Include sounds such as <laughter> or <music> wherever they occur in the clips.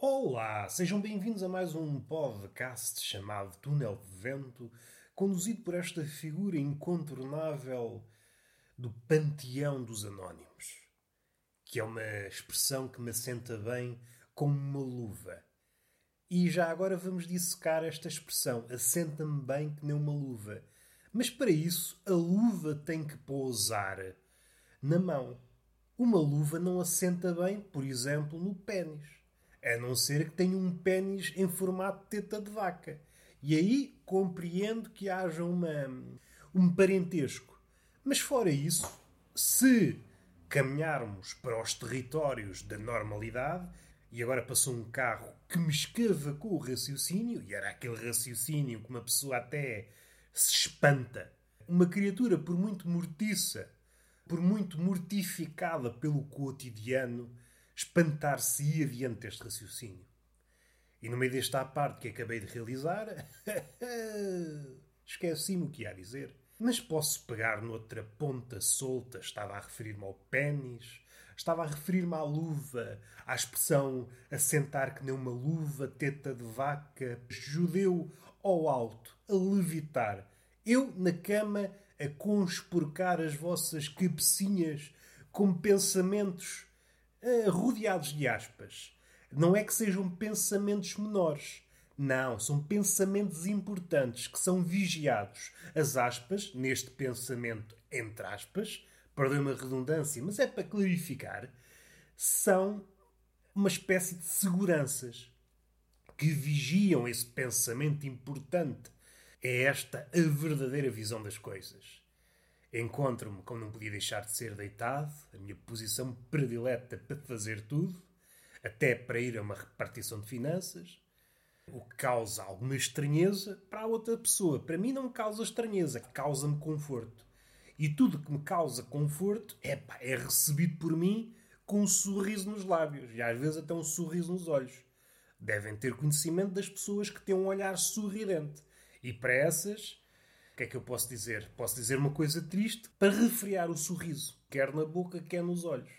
Olá, sejam bem-vindos a mais um podcast chamado Túnel de Vento, conduzido por esta figura incontornável do panteão dos anónimos, que é uma expressão que me assenta bem como uma luva. E já agora vamos dissecar esta expressão, assenta-me bem que nem uma luva. Mas para isso, a luva tem que pousar na mão. Uma luva não assenta bem, por exemplo, no pênis. A não ser que tenha um pênis em formato de teta de vaca. E aí compreendo que haja uma, um parentesco. Mas fora isso, se caminharmos para os territórios da normalidade, e agora passou um carro que me escavacou o raciocínio, e era aquele raciocínio que uma pessoa até se espanta. Uma criatura, por muito mortiça, por muito mortificada pelo cotidiano, espantar-se-ia diante deste raciocínio. E no meio desta parte que acabei de realizar, <laughs> esqueci-me o que ia dizer. Mas posso pegar noutra ponta solta, estava a referir-me ao pênis, estava a referir-me à luva, à expressão assentar que nem uma luva, teta de vaca, judeu ao alto, a levitar. Eu na cama a conspurcar as vossas cabecinhas com pensamentos rodeados de aspas. Não é que sejam pensamentos menores. Não, são pensamentos importantes que são vigiados. As aspas, neste pensamento, entre aspas, perdoe-me a redundância, mas é para clarificar, são uma espécie de seguranças que vigiam esse pensamento importante. É esta a verdadeira visão das coisas. Encontro-me, como não podia deixar de ser, deitado, a minha posição predileta para fazer tudo, até para ir a uma repartição de finanças, o que causa alguma estranheza para a outra pessoa. Para mim não me causa estranheza, causa-me conforto. E tudo que me causa conforto é, recebido por mim com um sorriso nos lábios e às vezes até um sorriso nos olhos. Devem ter conhecimento das pessoas que têm um olhar sorridente. E para essas, que é que eu posso dizer? Posso dizer uma coisa triste para refriar o sorriso, quer na boca, quer nos olhos.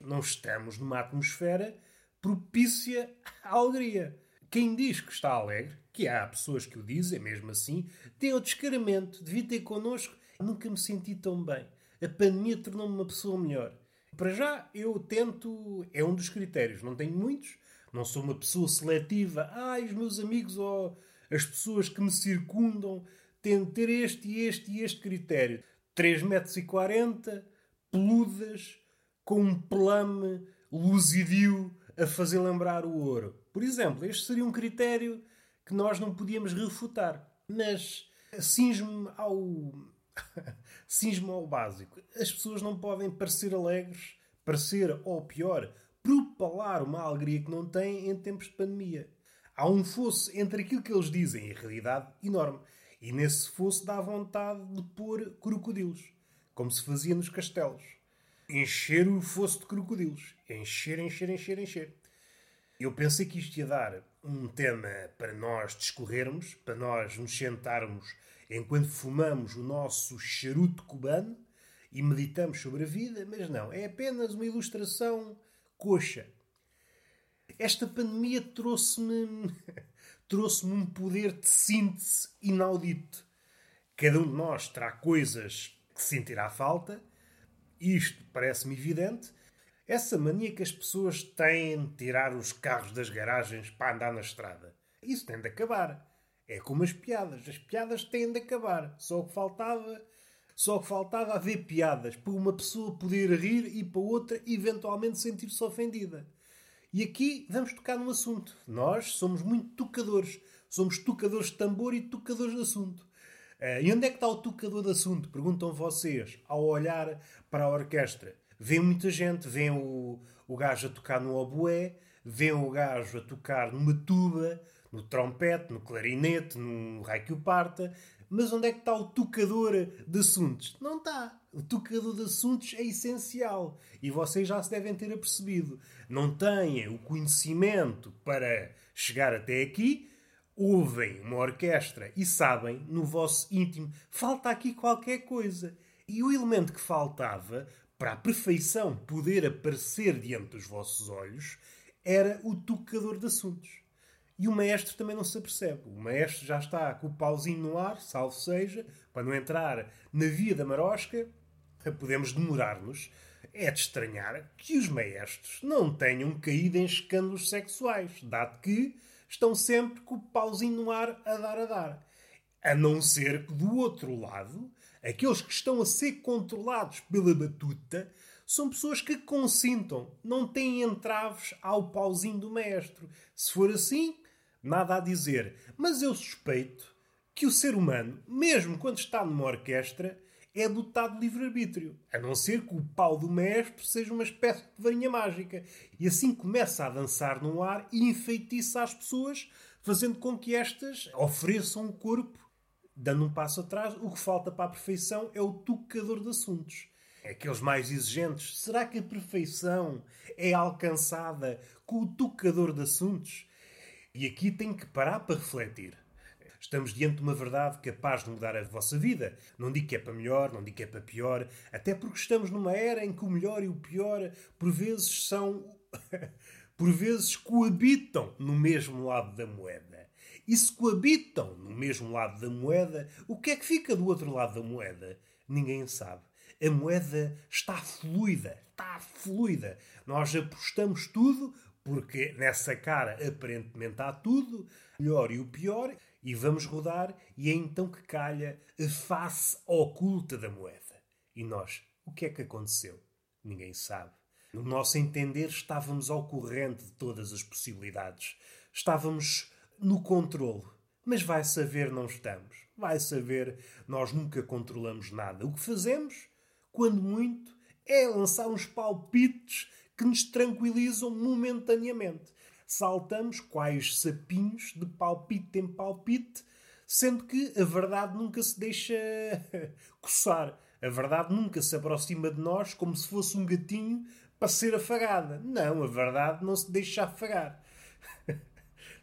Não estamos numa atmosfera propícia à alegria. Quem diz que está alegre, que há pessoas que o dizem mesmo assim, tem o descaramento. Devia ter connosco. Nunca me senti tão bem. A pandemia tornou-me uma pessoa melhor. Para já, eu tento. É um dos critérios. Não tenho muitos. Não sou uma pessoa seletiva. Ai, os meus amigos ou as pessoas que me circundam tem de ter este e este e este critério. 3 metros 40, peludas, com um plame luzidio a fazer lembrar o ouro. Por exemplo, este seria um critério que nós não podíamos refutar. Mas cinge-me ao... <laughs> cinge ao básico. As pessoas não podem parecer alegres, parecer, ou pior, propalar uma alegria que não têm em tempos de pandemia. Há um fosso entre aquilo que eles dizem e a realidade enorme. E nesse fosso dá vontade de pôr crocodilos, como se fazia nos castelos. Encher o fosso de crocodilos. Encher, encher, encher, encher. Eu pensei que isto ia dar um tema para nós discorrermos, para nós nos sentarmos enquanto fumamos o nosso charuto cubano e meditamos sobre a vida, mas não, é apenas uma ilustração coxa. Esta pandemia trouxe-me trouxe-me um poder de síntese inaudito. Cada um de nós terá coisas que sentirá falta, isto parece-me evidente. Essa mania que as pessoas têm de tirar os carros das garagens para andar na estrada. Isso tem de acabar. É como as piadas. As piadas têm de acabar. Só que faltava, só que faltava haver piadas para uma pessoa poder rir e para outra eventualmente sentir-se ofendida. E aqui vamos tocar num assunto. Nós somos muito tocadores. Somos tocadores de tambor e tocadores de assunto. Uh, e onde é que está o tocador de assunto? Perguntam vocês ao olhar para a orquestra. Vê muita gente, vê o, o gajo a tocar no oboé, vê o gajo a tocar numa tuba, no trompete, no clarinete, no raio parta, mas onde é que está o tocador de assuntos? Não está. O tocador de assuntos é essencial. E vocês já se devem ter apercebido. Não têm o conhecimento para chegar até aqui, ouvem uma orquestra e sabem, no vosso íntimo, falta aqui qualquer coisa. E o elemento que faltava, para a perfeição poder aparecer diante dos vossos olhos, era o tocador de assuntos. E o maestro também não se apercebe. O maestro já está com o pauzinho no ar, salvo seja, para não entrar na via da marosca. Podemos demorar-nos. É de estranhar que os maestros não tenham caído em escândalos sexuais, dado que estão sempre com o pauzinho no ar a dar a dar. A não ser que do outro lado, aqueles que estão a ser controlados pela batuta são pessoas que consintam, não têm entraves ao pauzinho do maestro. Se for assim, nada a dizer. Mas eu suspeito que o ser humano, mesmo quando está numa orquestra, é dotado de livre-arbítrio. A não ser que o pau do mestre seja uma espécie de varinha mágica. E assim começa a dançar no ar e enfeitiça as pessoas, fazendo com que estas ofereçam um corpo. Dando um passo atrás, o que falta para a perfeição é o tocador de assuntos. Aqueles mais exigentes. Será que a perfeição é alcançada com o tocador de assuntos? E aqui tem que parar para refletir. Estamos diante de uma verdade capaz de mudar a vossa vida. Não digo que é para melhor, não digo que é para pior, até porque estamos numa era em que o melhor e o pior por vezes são. <laughs> por vezes coabitam no mesmo lado da moeda. E se coabitam no mesmo lado da moeda, o que é que fica do outro lado da moeda? Ninguém sabe. A moeda está fluida, está fluida. Nós apostamos tudo porque nessa cara aparentemente há tudo, melhor e o pior, e vamos rodar, e é então que calha a face oculta da moeda. E nós, o que é que aconteceu? Ninguém sabe. No nosso entender, estávamos ao corrente de todas as possibilidades. Estávamos no controle. Mas vai saber, não estamos. Vai saber, nós nunca controlamos nada. O que fazemos, quando muito, é lançar uns palpites que nos tranquilizam momentaneamente. Saltamos quais sapinhos de palpite em palpite, sendo que a verdade nunca se deixa <laughs> coçar. A verdade nunca se aproxima de nós como se fosse um gatinho para ser afagada. Não, a verdade não se deixa afagar. <laughs>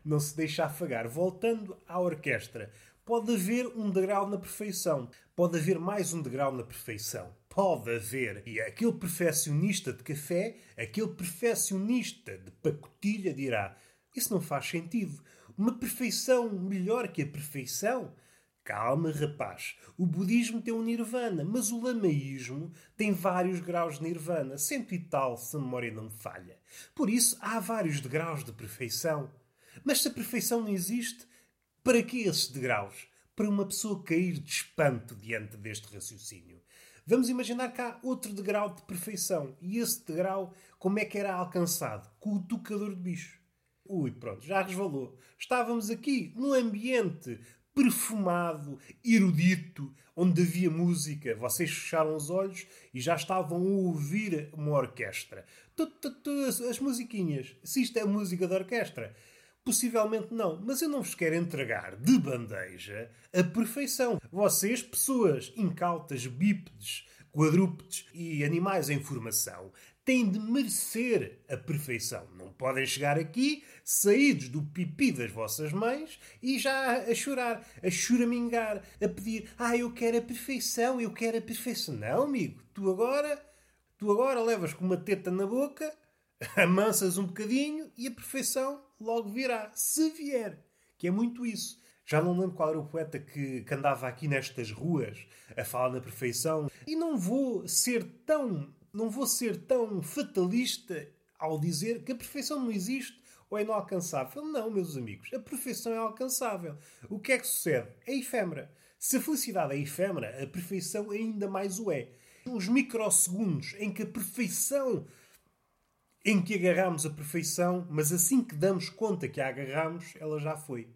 não se deixa afagar. Voltando à orquestra, pode haver um degrau na perfeição. Pode haver mais um degrau na perfeição pode haver. E aquele perfeccionista de café, aquele perfeccionista de pacotilha dirá: Isso não faz sentido. Uma perfeição melhor que a perfeição? Calma, rapaz. O budismo tem um nirvana, mas o lamaísmo tem vários graus de nirvana, cento e tal, se a memória não me falha. Por isso, há vários degraus de perfeição. Mas se a perfeição não existe, para que esses degraus? Para uma pessoa cair de espanto diante deste raciocínio. Vamos imaginar que há outro degrau de perfeição. E esse degrau, como é que era alcançado? Com o tocador de bicho. Ui, pronto, já resvalou. Estávamos aqui num ambiente perfumado, erudito, onde havia música. Vocês fecharam os olhos e já estavam a ouvir uma orquestra. As musiquinhas. Se isto é música de orquestra, Possivelmente não, mas eu não vos quero entregar de bandeja a perfeição. Vocês, pessoas incautas, bípedes, quadrúpedes e animais em formação, têm de merecer a perfeição. Não podem chegar aqui saídos do pipi das vossas mães e já a chorar, a choramingar, a pedir: Ah, eu quero a perfeição, eu quero a perfeição. Não, amigo, tu agora, tu agora levas com uma teta na boca, <laughs> amansas um bocadinho e a perfeição logo virá, se vier. Que é muito isso. Já não lembro qual era o poeta que, que andava aqui nestas ruas a falar na perfeição. E não vou ser tão, não vou ser tão fatalista ao dizer que a perfeição não existe ou é inalcançável. Não, meus amigos, a perfeição é alcançável. O que é que sucede? É efêmera. Se a felicidade é efêmera, a perfeição ainda mais o é. Os microsegundos em que a perfeição em que agarramos a perfeição, mas assim que damos conta que a agarramos, ela já foi.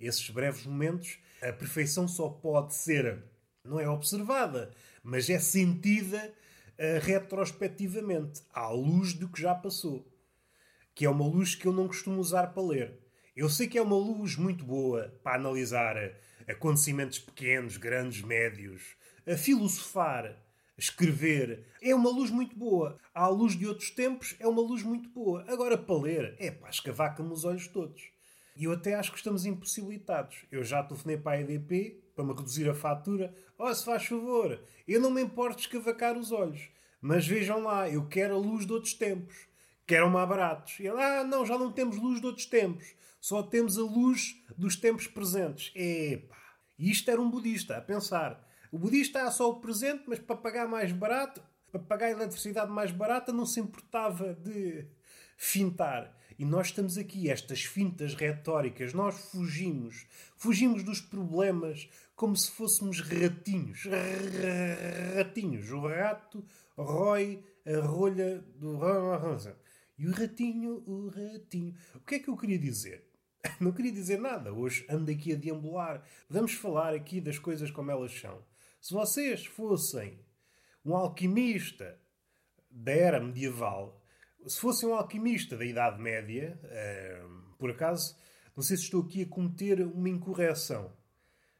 Esses breves momentos, a perfeição só pode ser, não é observada, mas é sentida uh, retrospectivamente, à luz do que já passou. Que é uma luz que eu não costumo usar para ler. Eu sei que é uma luz muito boa para analisar acontecimentos pequenos, grandes, médios, a filosofar, escrever, é uma luz muito boa. À luz de outros tempos, é uma luz muito boa. Agora, para ler, é pá, escavaca-me os olhos todos. E eu até acho que estamos impossibilitados. Eu já telefonei para a EDP para me reduzir a fatura. Oh, se faz favor, eu não me importo de escavacar os olhos. Mas vejam lá, eu quero a luz de outros tempos. que eram mais baratos. E ele, ah, não, já não temos luz de outros tempos. Só temos a luz dos tempos presentes. Epá. E isto era um budista a pensar. O budista há só o presente, mas para pagar mais barato, para pagar a eletricidade mais barata, não se importava de fintar. E nós estamos aqui, estas fintas retóricas, nós fugimos. Fugimos dos problemas como se fôssemos ratinhos. Ratinhos. O rato rói a rolha do. E o ratinho, o ratinho. O que é que eu queria dizer? <laughs> Não queria dizer nada. Hoje ando aqui a deambular. Vamos falar aqui das coisas como elas são. Se vocês fossem um alquimista da era medieval, se fossem um alquimista da Idade Média, uh, por acaso, não sei se estou aqui a cometer uma incorreção.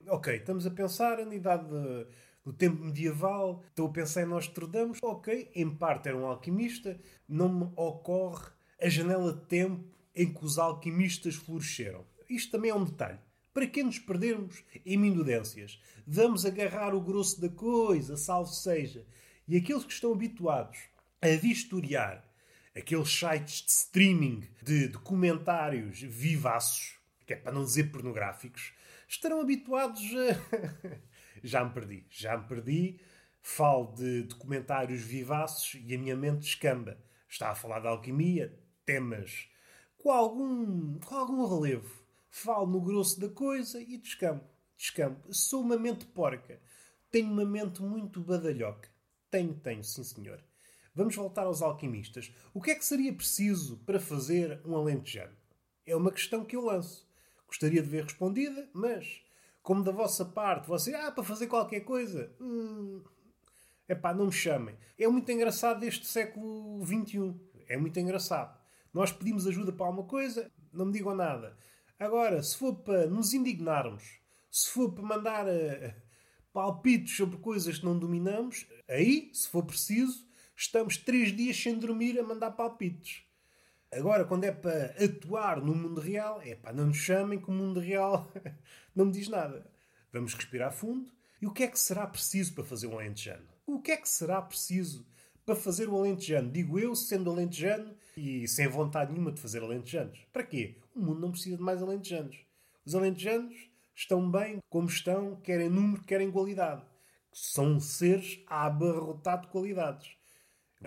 Ok, estamos a pensar na Idade de, do tempo medieval, estou a pensar em Nostradamus. Ok, em parte era um alquimista, não me ocorre a janela de tempo em que os alquimistas floresceram. Isto também é um detalhe. Para que nos perdermos em minudências? Vamos agarrar o grosso da coisa, salvo seja. E aqueles que estão habituados a vistoriar aqueles sites de streaming de documentários vivaços, que é para não dizer pornográficos, estarão habituados a. <laughs> já me perdi, já me perdi. Falo de documentários vivaços e a minha mente descamba. Está a falar de alquimia, temas com algum, com algum relevo. Falo no grosso da coisa e descampo. Descampo. Sou uma mente porca. Tenho uma mente muito badalhoca. Tenho, tenho, sim senhor. Vamos voltar aos alquimistas. O que é que seria preciso para fazer um alentejano? É uma questão que eu lanço. Gostaria de ver respondida, mas como da vossa parte você, ah, para fazer qualquer coisa, hum, epá, não me chamem. É muito engraçado este século XXI. É muito engraçado. Nós pedimos ajuda para alguma coisa, não me digam nada. Agora, se for para nos indignarmos, se for para mandar uh, palpites sobre coisas que não dominamos, aí, se for preciso, estamos três dias sem dormir a mandar palpites. Agora, quando é para atuar no mundo real, é pá, não nos chamem que o mundo real <laughs> não me diz nada. Vamos respirar fundo. E o que é que será preciso para fazer um alentejano? O que é que será preciso para fazer o alentejano? Digo eu, sendo alentejano e sem vontade nenhuma de fazer alentejanos. Para quê? O mundo não precisa de mais alentejanos. Os alentejanos estão bem como estão, quer em número, quer em qualidade. São seres a abarrotar de qualidades.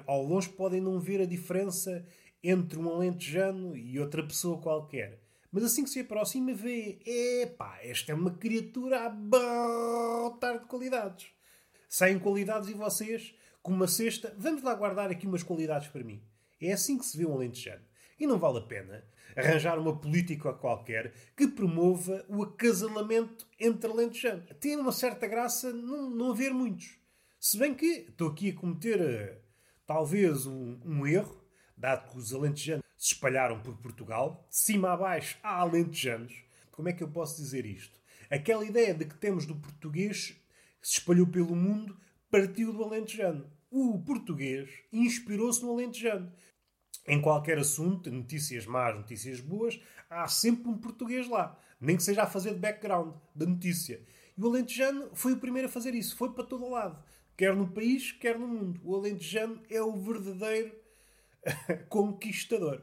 Ao longe podem não ver a diferença entre um alentejano e outra pessoa qualquer. Mas assim que se aproxima, vê: epá, esta é uma criatura a abarrotar de qualidades. Saem qualidades e vocês, com uma cesta, vamos lá guardar aqui umas qualidades para mim. É assim que se vê um alentejano. E não vale a pena arranjar uma política qualquer que promova o acasalamento entre alentejanos. Tem uma certa graça não, não haver muitos. Se bem que estou aqui a cometer uh, talvez um, um erro, dado que os alentejanos se espalharam por Portugal, de cima a baixo há alentejanos. Como é que eu posso dizer isto? Aquela ideia de que temos do português que se espalhou pelo mundo partiu do alentejano. O português inspirou-se no alentejano. Em qualquer assunto, notícias más, notícias boas, há sempre um português lá. Nem que seja a fazer de background da notícia. E o alentejano foi o primeiro a fazer isso. Foi para todo o lado quer no país, quer no mundo. O alentejano é o verdadeiro <laughs> conquistador.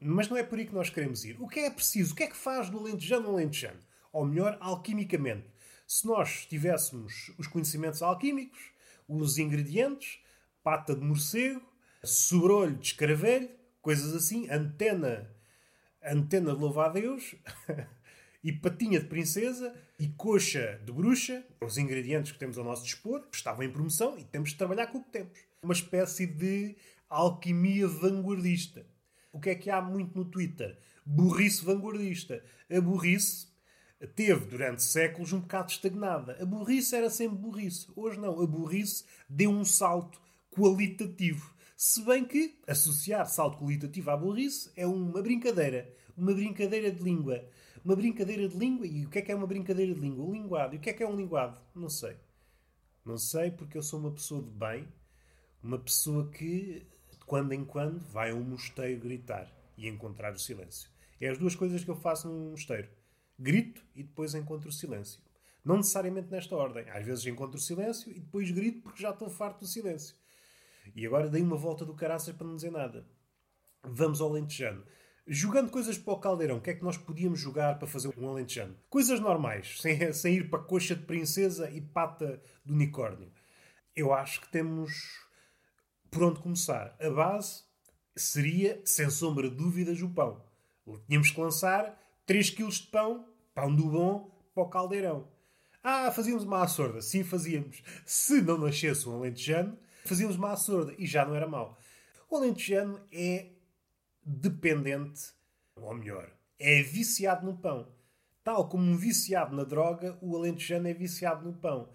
Mas não é por aí que nós queremos ir. O que é preciso? O que é que faz do alentejano um alentejano? Ou melhor, alquimicamente. Se nós tivéssemos os conhecimentos alquímicos, os ingredientes, pata de morcego, sobrolho de escaravelho, coisas assim, antena, antena de louva a Deus, <laughs> e patinha de princesa e coxa de bruxa, os ingredientes que temos ao nosso dispor, estavam em promoção e temos de trabalhar com o que temos. Uma espécie de alquimia vanguardista. O que é que há muito no Twitter? Burrice vanguardista. A burrice teve durante séculos um bocado estagnada. A burrice era sempre burrice. Hoje não. A burrice deu um salto qualitativo. Se bem que associar salto qualitativo à burrice é uma brincadeira. Uma brincadeira de língua. Uma brincadeira de língua. E o que é que é uma brincadeira de língua? Um linguado. E o que é que é um linguado? Não sei. Não sei porque eu sou uma pessoa de bem, uma pessoa que, de quando em quando, vai a um mosteiro gritar e encontrar o silêncio. É as duas coisas que eu faço num mosteiro. Grito e depois encontro o silêncio. Não necessariamente nesta ordem. Às vezes encontro o silêncio e depois grito porque já estou farto do silêncio. E agora dei uma volta do caraças para não dizer nada. Vamos ao alentejano. Jogando coisas para o caldeirão, o que é que nós podíamos jogar para fazer um alentejano? Coisas normais, <laughs> sem, sem ir para coxa de princesa e pata de unicórnio. Eu acho que temos por onde começar. A base seria, sem sombra de dúvidas, o pão. Tínhamos que lançar 3 kg de pão, pão do bom, para o caldeirão. Ah, fazíamos uma açorda. Sim, fazíamos. Se não nascesse um alentejano, fazíamos uma açorda. E já não era mau. O alentejano é dependente, ou melhor, é viciado no pão. Tal como um viciado na droga, o alentejano é viciado no pão.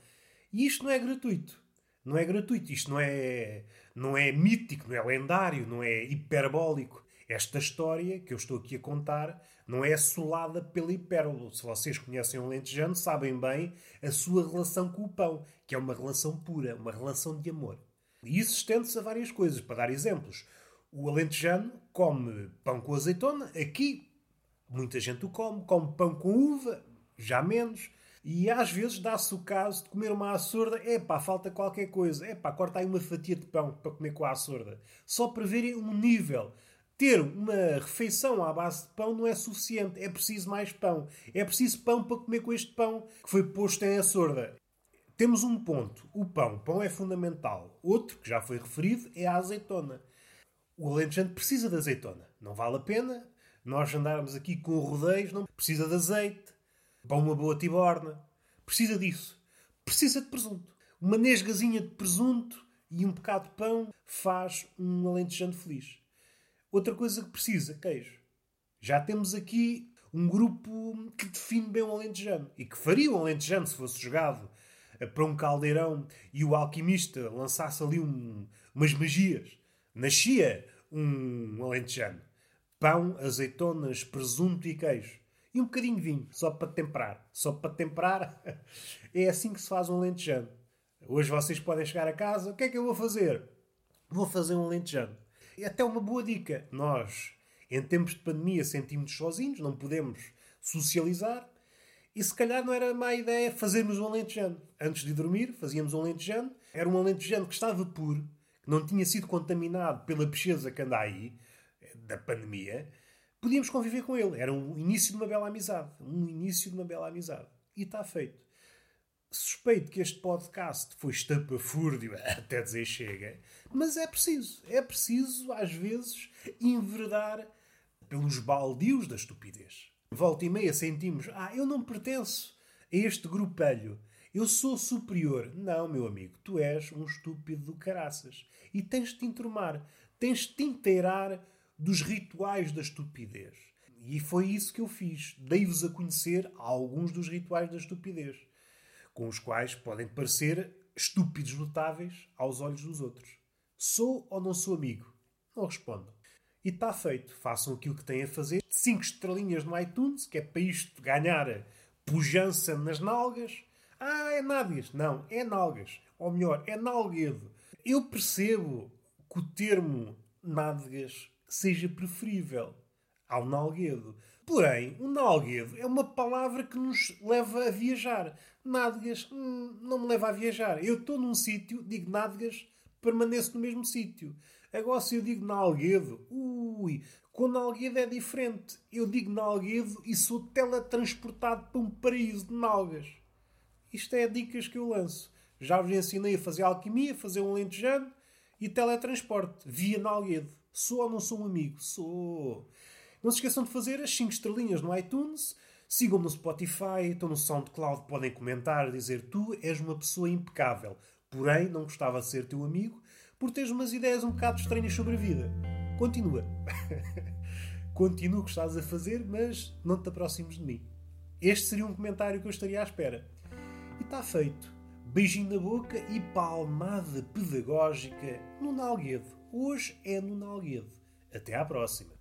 E isto não é gratuito. Não é gratuito. Isto não é, não é mítico, não é lendário, não é hiperbólico. Esta história que eu estou aqui a contar não é assolada pela hipérbole. Se vocês conhecem um lentejano, sabem bem a sua relação com o pão, que é uma relação pura, uma relação de amor. E isso estende-se a várias coisas. Para dar exemplos, o alentejano come pão com azeitona. Aqui, muita gente o come. Come pão com uva, já menos. E às vezes dá-se o caso de comer uma açorda. Epá, falta qualquer coisa. Epá, corta aí uma fatia de pão para comer com a açorda. Só para verem um nível. Ter uma refeição à base de pão não é suficiente. É preciso mais pão. É preciso pão para comer com este pão que foi posto em açorda. Temos um ponto. O pão. O pão é fundamental. Outro, que já foi referido, é a azeitona. O alentejante precisa de azeitona. Não vale a pena nós andarmos aqui com rodeios. Não precisa de azeite para uma boa tiborna. Precisa disso. Precisa de presunto. Uma nesgazinha de presunto e um bocado de pão faz um alentejante feliz. Outra coisa que precisa, queijo. Já temos aqui um grupo que define bem o alentejano e que faria o alentejano se fosse jogado para um caldeirão e o alquimista lançasse ali um, umas magias. Nascia um alentejano. Pão, azeitonas, presunto e queijo e um bocadinho de vinho, só para temperar. Só para temperar. <laughs> é assim que se faz um lentejano. Hoje vocês podem chegar a casa, o que é que eu vou fazer? Vou fazer um lentejano. E até uma boa dica. Nós, em tempos de pandemia, sentimos-nos sozinhos, não podemos socializar. E se calhar não era má ideia fazermos um alentejano. Antes de dormir, fazíamos um alentejano. Era um alentejano que estava puro, que não tinha sido contaminado pela pecheza que anda aí, da pandemia podíamos conviver com ele. Era um início de uma bela amizade. Um início de uma bela amizade. E está feito. Suspeito que este podcast foi estapafúrdio <laughs> até dizer chega, mas é preciso. É preciso, às vezes, enverdar pelos baldios da estupidez. Volta e meia sentimos, ah, eu não pertenço a este grupelho. Eu sou superior. Não, meu amigo, tu és um estúpido do caraças. E tens de te enturmar. Tens de te inteirar dos rituais da estupidez. E foi isso que eu fiz. Dei-vos a conhecer alguns dos rituais da estupidez, com os quais podem parecer estúpidos notáveis aos olhos dos outros. Sou ou não sou amigo? Não respondo. E está feito. Façam aquilo que têm a fazer. Cinco estrelinhas no iTunes, que é para isto ganhar pujança nas nalgas. Ah, é nádegas. Não, é nalgas. Ou melhor, é nalguedo. Eu percebo que o termo nádegas seja preferível ao nalguedo. Porém, o nalguedo é uma palavra que nos leva a viajar. Nádegas hum, não me leva a viajar. Eu estou num sítio, digo nádegas, permaneço no mesmo sítio. Agora, se eu digo nalguedo, ui, com nalguedo é diferente. Eu digo nalguedo e sou teletransportado para um paraíso de nalgas. Isto é dicas que eu lanço. Já vos ensinei a fazer alquimia, fazer um lentejano e teletransporte via nalguedo. Sou ou não sou um amigo? Sou. Não se esqueçam de fazer as 5 estrelinhas no iTunes. Sigam-me no Spotify, estão no SoundCloud, podem comentar, dizer tu és uma pessoa impecável, porém não gostava de ser teu amigo por teres umas ideias um bocado estranhas sobre a vida. Continua. <laughs> Continua o que estás a fazer, mas não te aproximes de mim. Este seria um comentário que eu estaria à espera. E está feito. Beijinho na boca e palmada pedagógica no nalguedo. Hoje é no Nalguedo. Até à próxima!